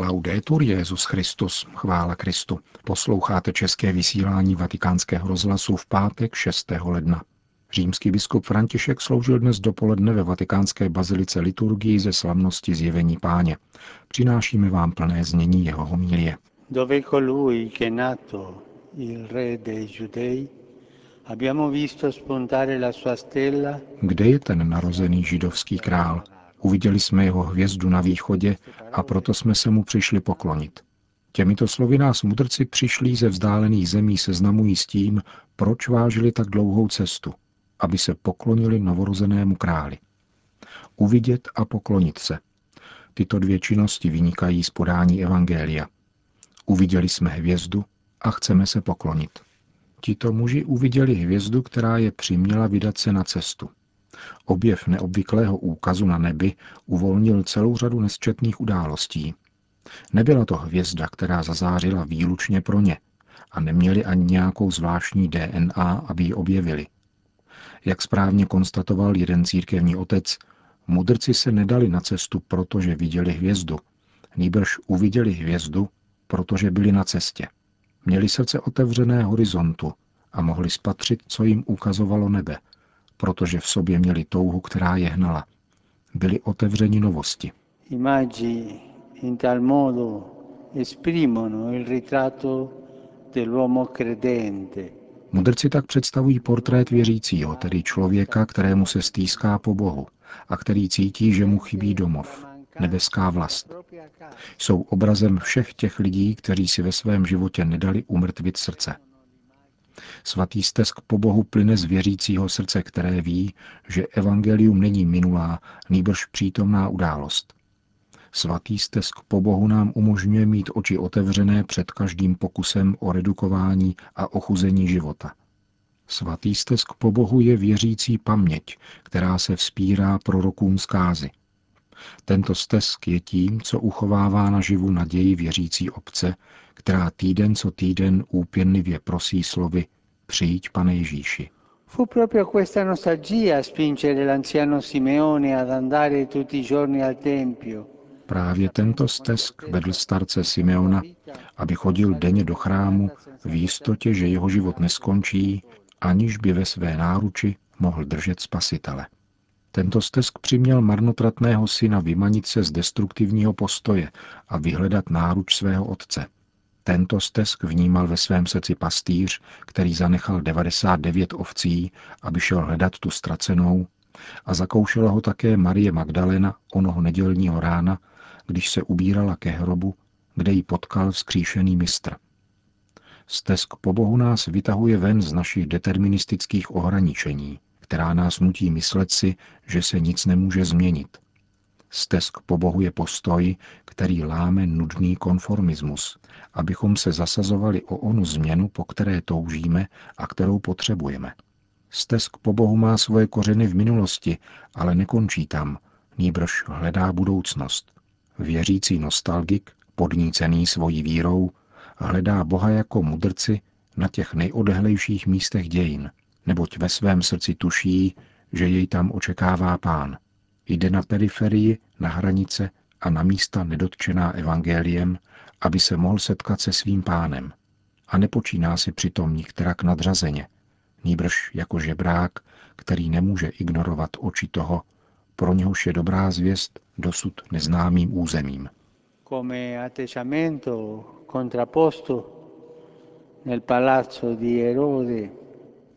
Laudetur Jezus Christus, chvála Kristu. Posloucháte české vysílání Vatikánského rozhlasu v pátek 6. ledna. Římský biskup František sloužil dnes dopoledne ve vatikánské bazilice liturgii ze slavnosti zjevení páně. Přinášíme vám plné znění jeho homilie. Dove colui che nato il re dei giudei abbiamo visto spuntare la sua stella Kde je ten narozený židovský král? Uviděli jsme jeho hvězdu na východě a proto jsme se mu přišli poklonit. Těmito slovy nás mudrci přišli ze vzdálených zemí seznamují s tím, proč vážili tak dlouhou cestu, aby se poklonili novorozenému králi. Uvidět a poklonit se. Tyto dvě činnosti vynikají z podání Evangelia. Uviděli jsme hvězdu a chceme se poklonit. Tito muži uviděli hvězdu, která je přiměla vydat se na cestu. Objev neobvyklého úkazu na nebi uvolnil celou řadu nesčetných událostí. Nebyla to hvězda, která zazářila výlučně pro ně a neměli ani nějakou zvláštní DNA, aby ji objevili. Jak správně konstatoval jeden církevní otec, mudrci se nedali na cestu, protože viděli hvězdu, nýbrž uviděli hvězdu, protože byli na cestě. Měli srdce otevřené horizontu a mohli spatřit, co jim ukazovalo nebe – protože v sobě měli touhu, která je hnala. Byli otevřeni novosti. in tal modo esprimono il ritratto dell'uomo credente. Mudrci tak představují portrét věřícího, tedy člověka, kterému se stýská po Bohu a který cítí, že mu chybí domov, nebeská vlast. Jsou obrazem všech těch lidí, kteří si ve svém životě nedali umrtvit srdce. Svatý stesk po Bohu plyne z věřícího srdce, které ví, že evangelium není minulá, nýbrž přítomná událost. Svatý stesk po Bohu nám umožňuje mít oči otevřené před každým pokusem o redukování a ochuzení života. Svatý stesk po Bohu je věřící paměť, která se vzpírá prorokům zkázy. Tento stesk je tím, co uchovává naživu naději věřící obce, která týden co týden úpěnlivě prosí slovy Přijď, pane Ježíši. Fu proprio questa nostalgia a spingere l'anziano Simeone ad andare tutti i giorni al Tempio. Právě tento stesk vedl starce Simeona, aby chodil denně do chrámu v jistotě, že jeho život neskončí, aniž by ve své náruči mohl držet spasitele. Tento stesk přiměl marnotratného syna vymanit se z destruktivního postoje a vyhledat náruč svého otce – tento stesk vnímal ve svém srdci pastýř, který zanechal 99 ovcí, aby šel hledat tu ztracenou, a zakoušela ho také Marie Magdalena onoho nedělního rána, když se ubírala ke hrobu, kde ji potkal vzkříšený mistr. Stesk po Bohu nás vytahuje ven z našich deterministických ohraničení, která nás nutí myslet si, že se nic nemůže změnit. Stesk po Bohu je postoj, který láme nudný konformismus, abychom se zasazovali o onu změnu, po které toužíme a kterou potřebujeme. Stesk po Bohu má svoje kořeny v minulosti, ale nekončí tam, nýbrž hledá budoucnost. Věřící nostalgik, podnícený svojí vírou, hledá Boha jako mudrci na těch nejodehlejších místech dějin, neboť ve svém srdci tuší, že jej tam očekává pán. Jde na periferii, na hranice a na místa nedotčená evangeliem, aby se mohl setkat se svým pánem. A nepočíná si přitom nikterak nadřazeně, nýbrž jako žebrák, který nemůže ignorovat oči toho, pro něhož je dobrá zvěst dosud neznámým územím. Come atteggiamento contrapposto nel palazzo di Erode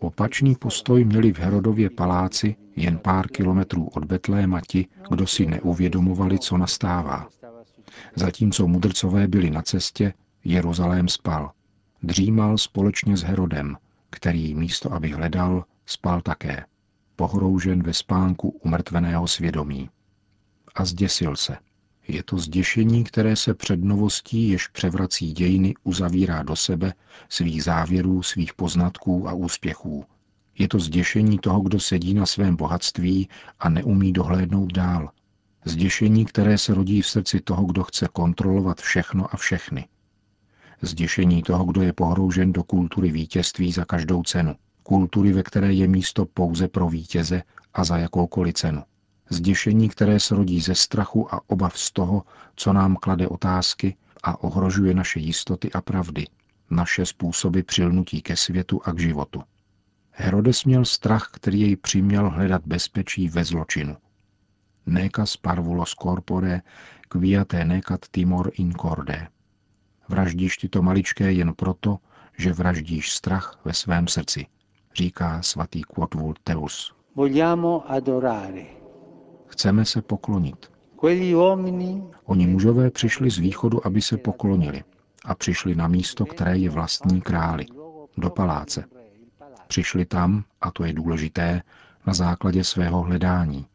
Opačný postoj měli v Herodově paláci jen pár kilometrů od Betléma ti, kdo si neuvědomovali, co nastává. Zatímco mudrcové byli na cestě, Jeruzalém spal. Dřímal společně s Herodem, který místo, aby hledal, spal také, pohroužen ve spánku umrtveného svědomí. A zděsil se. Je to zděšení, které se před novostí, jež převrací dějiny, uzavírá do sebe, svých závěrů, svých poznatků a úspěchů. Je to zděšení toho, kdo sedí na svém bohatství a neumí dohlédnout dál. Zděšení, které se rodí v srdci toho, kdo chce kontrolovat všechno a všechny. Zděšení toho, kdo je pohroužen do kultury vítězství za každou cenu. Kultury, ve které je místo pouze pro vítěze a za jakoukoliv cenu. Zděšení, které se rodí ze strachu a obav z toho, co nám klade otázky a ohrožuje naše jistoty a pravdy, naše způsoby přilnutí ke světu a k životu. Herodes měl strach, který jej přiměl hledat bezpečí ve zločinu. Necas parvulos corpore, quiate necat timor in corde. Vraždíš ty to maličké jen proto, že vraždíš strach ve svém srdci, říká svatý Quodvul Teus. Vogliamo adorare. Chceme se poklonit. Oni mužové přišli z východu, aby se poklonili a přišli na místo, které je vlastní králi, do paláce. Přišli tam, a to je důležité, na základě svého hledání.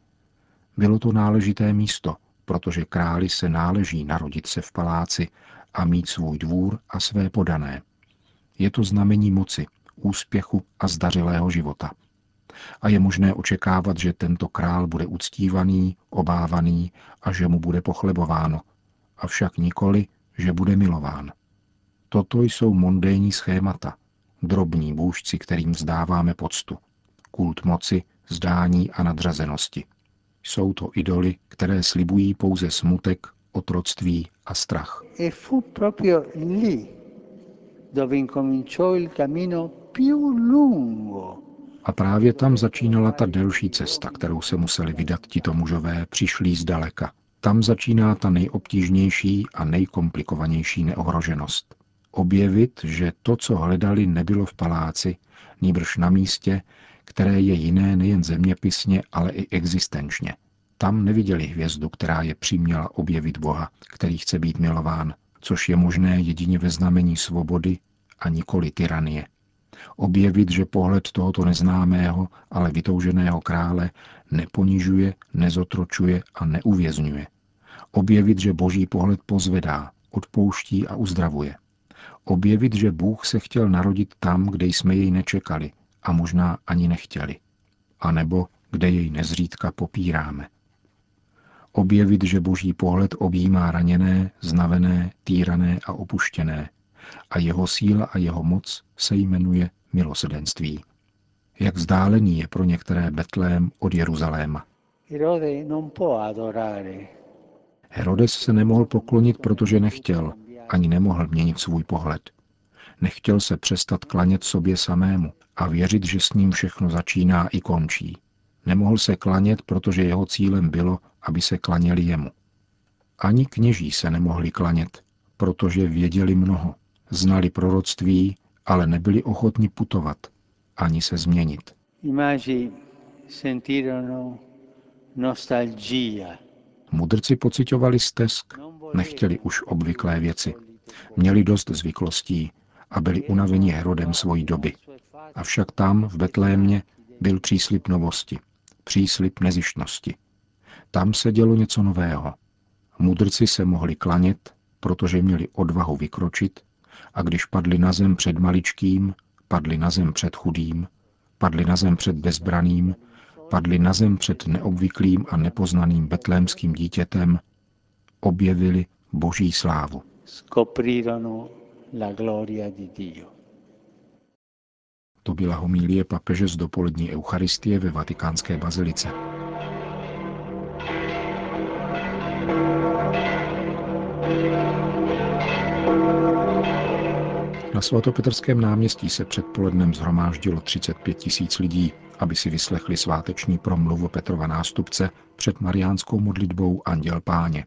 Bylo to náležité místo, protože králi se náleží narodit se v paláci a mít svůj dvůr a své podané. Je to znamení moci, úspěchu a zdařilého života. A je možné očekávat, že tento král bude uctívaný, obávaný a že mu bude pochlebováno, avšak nikoli, že bude milován. Toto jsou mondénní schémata, drobní bůžci, kterým vzdáváme poctu. Kult moci, zdání a nadřazenosti. Jsou to idoly, které slibují pouze smutek, otroctví a strach. E fu proprio lì dove incominciò il cammino più lungo A právě tam začínala ta delší cesta, kterou se museli vydat tito mužové, přišlí zdaleka. Tam začíná ta nejobtížnější a nejkomplikovanější neohroženost. Objevit, že to, co hledali, nebylo v paláci, nýbrž na místě, které je jiné nejen zeměpisně, ale i existenčně. Tam neviděli hvězdu, která je přiměla objevit Boha, který chce být milován, což je možné jedině ve znamení svobody a nikoli tyranie. Objevit, že pohled tohoto neznámého, ale vytouženého krále neponižuje, nezotročuje a neuvězňuje. Objevit, že boží pohled pozvedá, odpouští a uzdravuje. Objevit, že Bůh se chtěl narodit tam, kde jsme jej nečekali a možná ani nechtěli. A nebo kde jej nezřídka popíráme. Objevit, že boží pohled objímá raněné, znavené, týrané a opuštěné, a jeho síla a jeho moc se jmenuje milosedenství. Jak vzdálený je pro některé Betlém od Jeruzaléma. Herodes se nemohl poklonit, protože nechtěl, ani nemohl měnit svůj pohled. Nechtěl se přestat klanět sobě samému a věřit, že s ním všechno začíná i končí. Nemohl se klanět, protože jeho cílem bylo, aby se klaněli jemu. Ani kněží se nemohli klanět, protože věděli mnoho, znali proroctví, ale nebyli ochotni putovat, ani se změnit. Mudrci pocitovali stesk, nechtěli už obvyklé věci. Měli dost zvyklostí a byli unaveni Herodem svojí doby. Avšak tam, v Betlémě, byl příslip novosti, příslip nezištnosti. Tam se dělo něco nového. Mudrci se mohli klanět, protože měli odvahu vykročit, a když padli na zem před maličkým, padli na zem před chudým, padli na zem před bezbraným, padli na zem před neobvyklým a nepoznaným betlémským dítětem, objevili boží slávu. Scoprirono la gloria di Dio. To byla homílie papeže z dopolední eucharistie ve vatikánské bazilice. Na svatopetrském náměstí se předpolednem zhromáždilo 35 tisíc lidí, aby si vyslechli sváteční promluvu Petrova nástupce před mariánskou modlitbou Anděl Páně.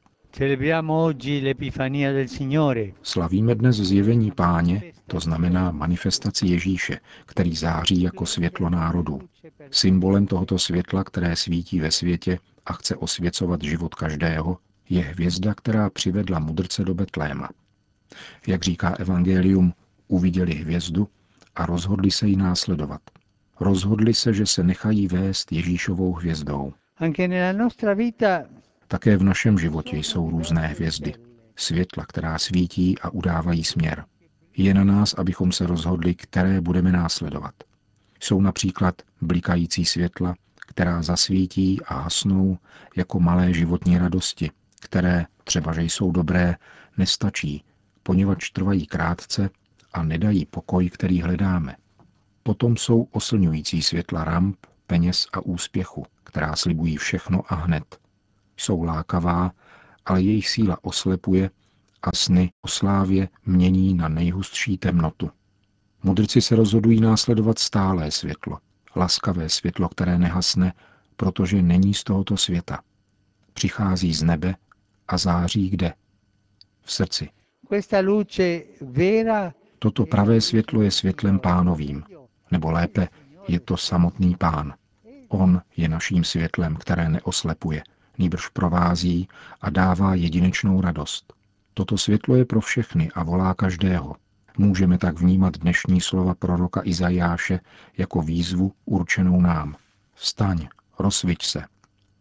Slavíme dnes zjevení Páně, to znamená manifestaci Ježíše, který září jako světlo národů. Symbolem tohoto světla, které svítí ve světě a chce osvěcovat život každého, je hvězda, která přivedla mudrce do Betléma. Jak říká Evangelium, uviděli hvězdu a rozhodli se ji následovat. Rozhodli se, že se nechají vést Ježíšovou hvězdou. Také v našem životě jsou různé hvězdy. Světla, která svítí a udávají směr. Je na nás, abychom se rozhodli, které budeme následovat. Jsou například blikající světla, která zasvítí a hasnou jako malé životní radosti, které, třeba že jsou dobré, nestačí, poněvadž trvají krátce a nedají pokoj, který hledáme. Potom jsou oslňující světla ramp, peněz a úspěchu, která slibují všechno a hned. Jsou lákavá, ale jejich síla oslepuje a sny o slávě mění na nejhustší temnotu. Mudrci se rozhodují následovat stálé světlo, laskavé světlo, které nehasne, protože není z tohoto světa. Přichází z nebe a září kde? V srdci. Toto pravé světlo je světlem pánovým, nebo lépe, je to samotný pán. On je naším světlem, které neoslepuje, nýbrž provází a dává jedinečnou radost. Toto světlo je pro všechny a volá každého. Můžeme tak vnímat dnešní slova proroka Izajáše jako výzvu určenou nám. Vstaň, rozsviť se.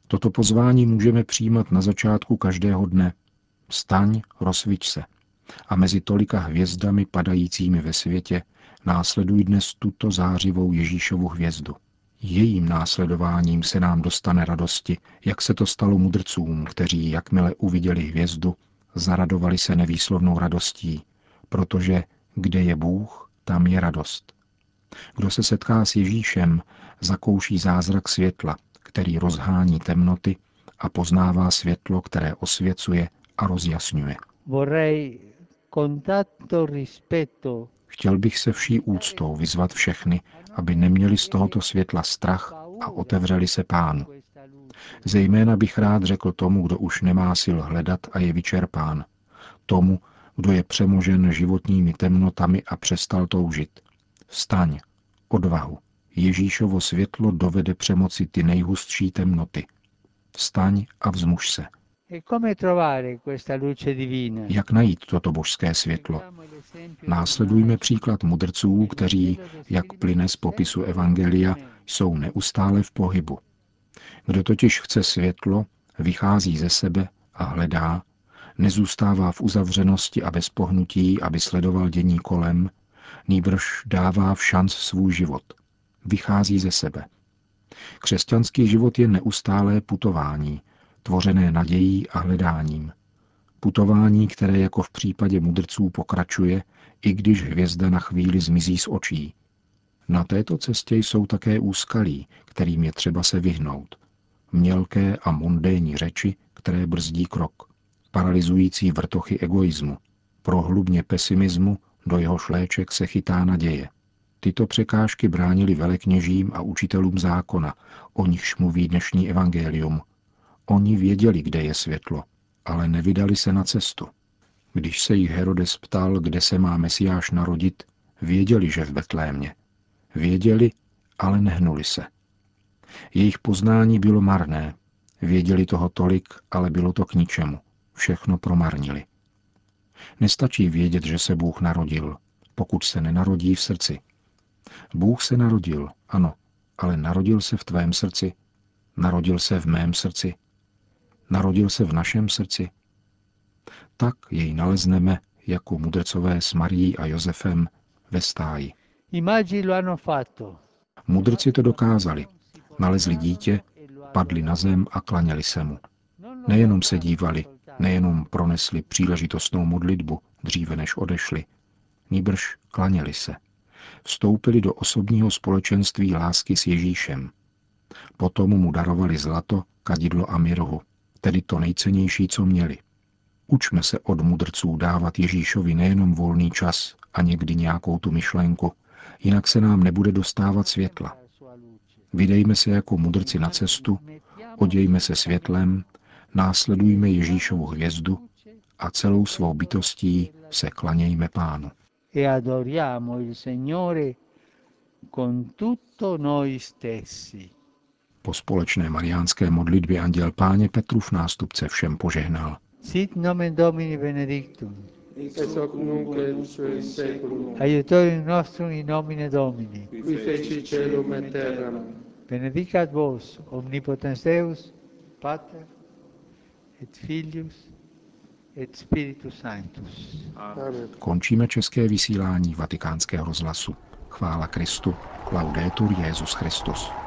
Toto pozvání můžeme přijímat na začátku každého dne. Vstaň, rozsviť se. A mezi tolika hvězdami padajícími ve světě následuj dnes tuto zářivou Ježíšovu hvězdu. Jejím následováním se nám dostane radosti, jak se to stalo mudrcům, kteří, jakmile uviděli hvězdu, zaradovali se nevýslovnou radostí, protože kde je Bůh, tam je radost. Kdo se setká s Ježíšem, zakouší zázrak světla, který rozhání temnoty a poznává světlo, které osvěcuje a rozjasňuje. Chtěl bych se vší úctou vyzvat všechny, aby neměli z tohoto světla strach a otevřeli se pánu. Zejména bych rád řekl tomu, kdo už nemá sil hledat a je vyčerpán. Tomu, kdo je přemožen životními temnotami a přestal toužit. Vstaň, odvahu. Ježíšovo světlo dovede přemoci ty nejhustší temnoty. Vstaň a vzmuž se. E Jak najít toto božské světlo? Následujme příklad mudrců, kteří, jak plyne z popisu Evangelia, jsou neustále v pohybu. Kdo totiž chce světlo, vychází ze sebe a hledá, nezůstává v uzavřenosti a bez pohnutí, aby sledoval dění kolem, nýbrž dává v šanc svůj život. Vychází ze sebe. Křesťanský život je neustálé putování, tvořené nadějí a hledáním. Putování, které jako v případě mudrců pokračuje, i když hvězda na chvíli zmizí z očí. Na této cestě jsou také úskalí, kterým je třeba se vyhnout. Mělké a mundénní řeči, které brzdí krok. Paralizující vrtochy egoismu. Prohlubně pesimismu, do jeho šléček se chytá naděje. Tyto překážky bránili velekněžím a učitelům zákona, o nichž mluví dnešní evangelium. Oni věděli, kde je světlo, ale nevydali se na cestu. Když se jich Herodes ptal, kde se má Mesiáš narodit, věděli, že v Betlémě. Věděli, ale nehnuli se. Jejich poznání bylo marné. Věděli toho tolik, ale bylo to k ničemu. Všechno promarnili. Nestačí vědět, že se Bůh narodil, pokud se nenarodí v srdci. Bůh se narodil, ano, ale narodil se v tvém srdci. Narodil se v mém srdci. Narodil se v našem srdci. Tak jej nalezneme jako mudrcové s Marií a Josefem ve stáji. Mudrci to dokázali. Nalezli dítě, padli na zem a klaněli se mu. Nejenom se dívali, nejenom pronesli příležitostnou modlitbu dříve než odešli, nýbrž klaněli se. Vstoupili do osobního společenství lásky s Ježíšem. Potom mu darovali zlato, kadidlo a mirhu, tedy to nejcennější, co měli. Učme se od mudrců dávat Ježíšovi nejenom volný čas a někdy nějakou tu myšlenku, jinak se nám nebude dostávat světla. Vydejme se jako mudrci na cestu, odějme se světlem, následujme Ježíšovu hvězdu a celou svou bytostí se klanějme Pánu. E adoriamo il Signore con tutto noi stessi. Po společné mariánské modlitbě anděl Páně Petrův nástupce všem požehnal. Sit nomen Domini benedictum. ex hoc nunc et usque in saeculum, Aiutorium nostrum in nomine Domini. qui feci celum et terram. Benedicat vos, omnipotens Deus, Pater, et Filius, et Spiritus Sanctus. Amen. Končíme české vysílání vatikánského rozhlasu. Chvála Kristu. Laudetur Jezus Christus.